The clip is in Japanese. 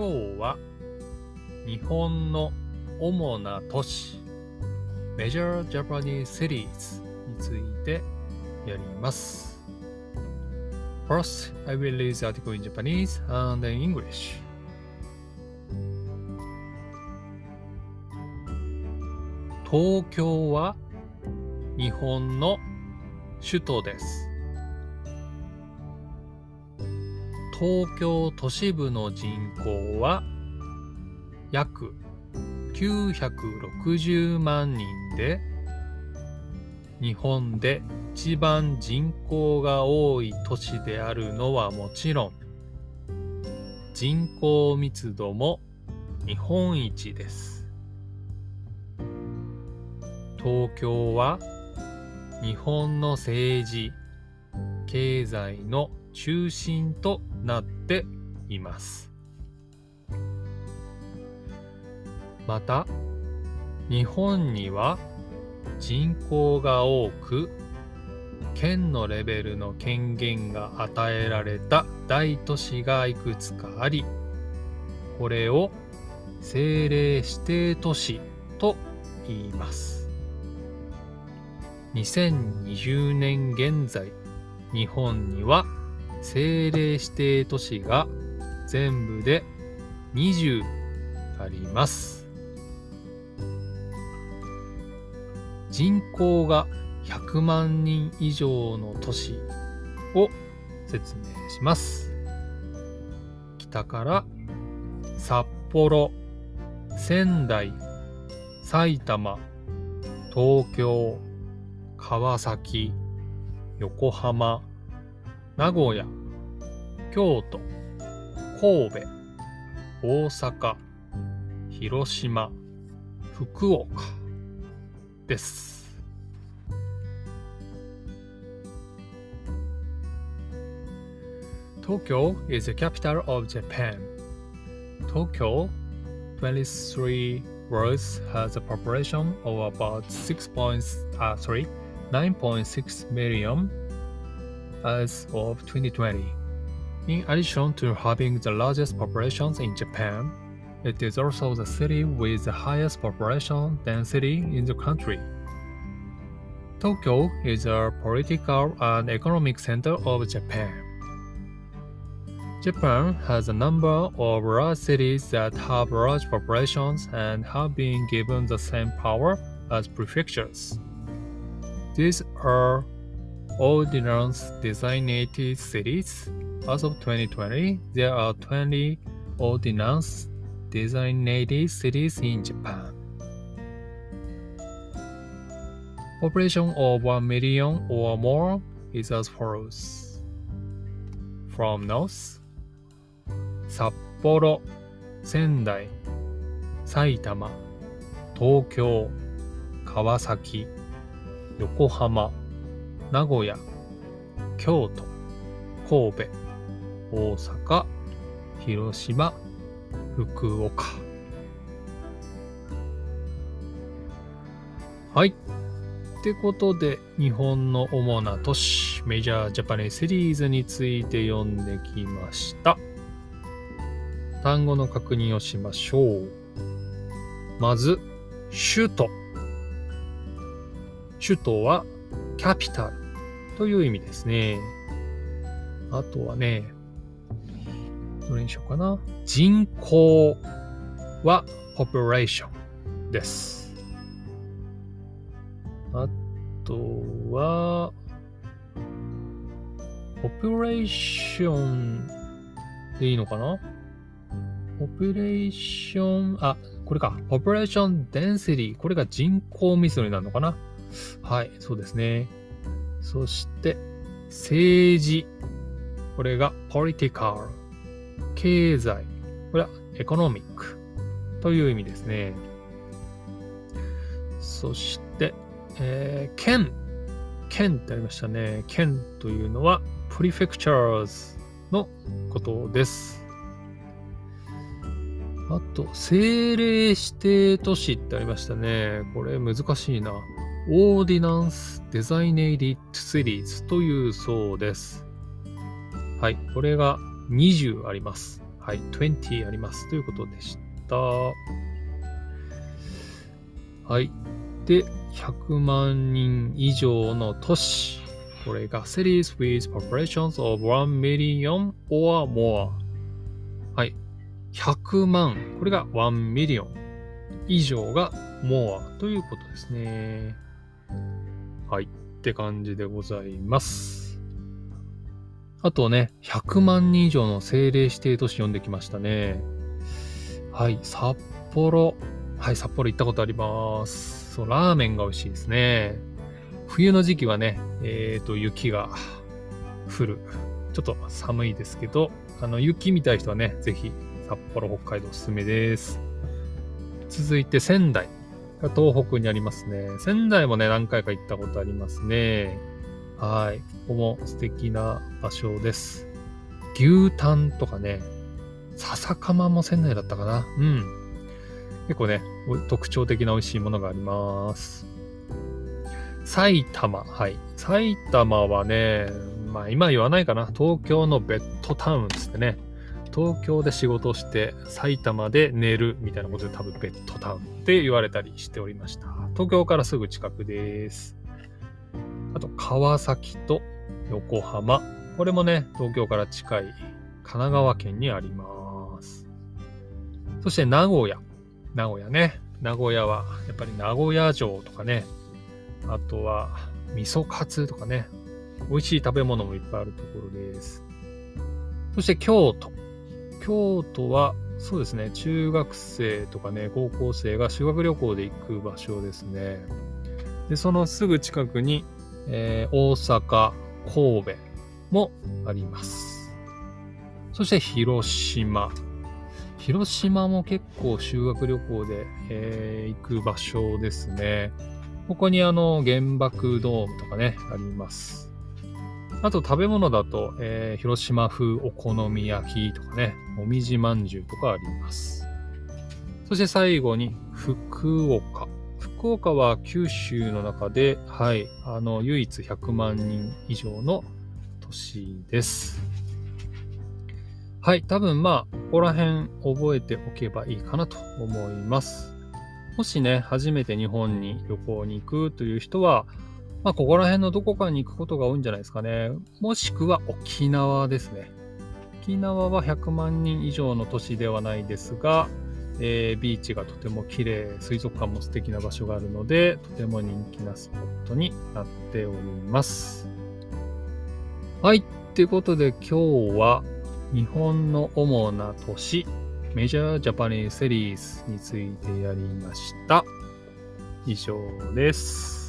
今日は日本の主な都市 Major Japanese Cities についてやります。First, I will read the article in Japanese and in English. 東京は日本の首都です。東京都市部の人口は約960万人で日本で一番人口が多い都市であるのはもちろん人口密度も日本一です。東京は日本の政治経済の中心となっています。また日本には人口が多く県のレベルの権限が与えられた大都市がいくつかありこれを政令指定都市と言います。2020年現在日本には政令指定都市が全部で20あります。人口が100万人以上の都市を説明します。北から札幌仙台埼玉東京川崎横浜名古屋京都神戸大阪広島福岡です東京 is the capital of Japan. Tokyo, 23 words, has a population of about 6 points, uh, 9.6 million as of 2020. In addition to having the largest populations in Japan, it is also the city with the highest population density in the country. Tokyo is a political and economic center of Japan. Japan has a number of large cities that have large populations and have been given the same power as prefectures. These are ordinance designated cities. As of 2020, there are 20 ordinance designated cities in Japan. Population of 1 million or more is as follows. From north, Sapporo, Sendai, Saitama, Tokyo, Kawasaki, 横浜、名古屋、京都、神戸、大阪、広島、福岡。はい。ってことで、日本の主な都市、メジャージャパニーシリーズについて読んできました。単語の確認をしましょう。まず、首都。首都は、キャピタルという意味ですね。あとはね、どれにしようかな。人口は、population です。あとは、population でいいのかな population、あ、これか。 population density。これが人口密度になるのかなはい、そうですね。そして、政治。これが political。経済。これは economic という意味ですね。そして、えー、県。県ってありましたね。県というのは prefectures のことです。あと、政令指定都市ってありましたね。これ難しいな。オーディナンス・デザイネイリッド・シリーズというそうです。はい、これが20あります。はい、20あります。ということでした。はい、で、100万人以上の都市。これが Cities with Populations of 1 Million or。はい、100万。これが1 million。以上が more ということですね。はい。って感じでございます。あとね、100万人以上の政令指定都市読んできましたね。はい。札幌。はい、札幌行ったことあります。そう、ラーメンが美味しいですね。冬の時期はね、えっ、ー、と、雪が降る。ちょっと寒いですけど、あの、雪見たい人はね、ぜひ、札幌、北海道おすすめです。続いて仙台。東北にありますね。仙台もね、何回か行ったことありますね。はい。ここも素敵な場所です。牛タンとかね、笹かまも仙台だったかな。うん。結構ね、特徴的な美味しいものがあります。埼玉。はい。埼玉はね、まあ今言わないかな。東京のベッドタウンですね。東京で仕事して埼玉で寝るみたいなことで多分ベッドタウンって言われたりしておりました。東京からすぐ近くです。あと川崎と横浜。これもね、東京から近い神奈川県にあります。そして名古屋。名古屋ね。名古屋はやっぱり名古屋城とかね。あとは味噌カツとかね。美味しい食べ物もいっぱいあるところです。そして京都。京都は、そうですね、中学生とかね、高校生が修学旅行で行く場所ですね。で、そのすぐ近くに、えー、大阪、神戸もあります。そして広島。広島も結構修学旅行で、えー、行く場所ですね。ここにあの原爆ドームとかね、あります。あと食べ物だと、えー、広島風お好み焼きとかね、もみじまんじゅうとかあります。そして最後に福岡。福岡は九州の中で、はい、あの、唯一100万人以上の都市です。はい、多分まあ、ここら辺覚えておけばいいかなと思います。もしね、初めて日本に旅行に行くという人は、まあ、ここら辺のどこかに行くことが多いんじゃないですかね。もしくは沖縄ですね。沖縄は100万人以上の都市ではないですが、えー、ビーチがとても綺麗、水族館も素敵な場所があるので、とても人気なスポットになっております。はい。ということで今日は日本の主な都市、メジャージャパニーズセリーズについてやりました。以上です。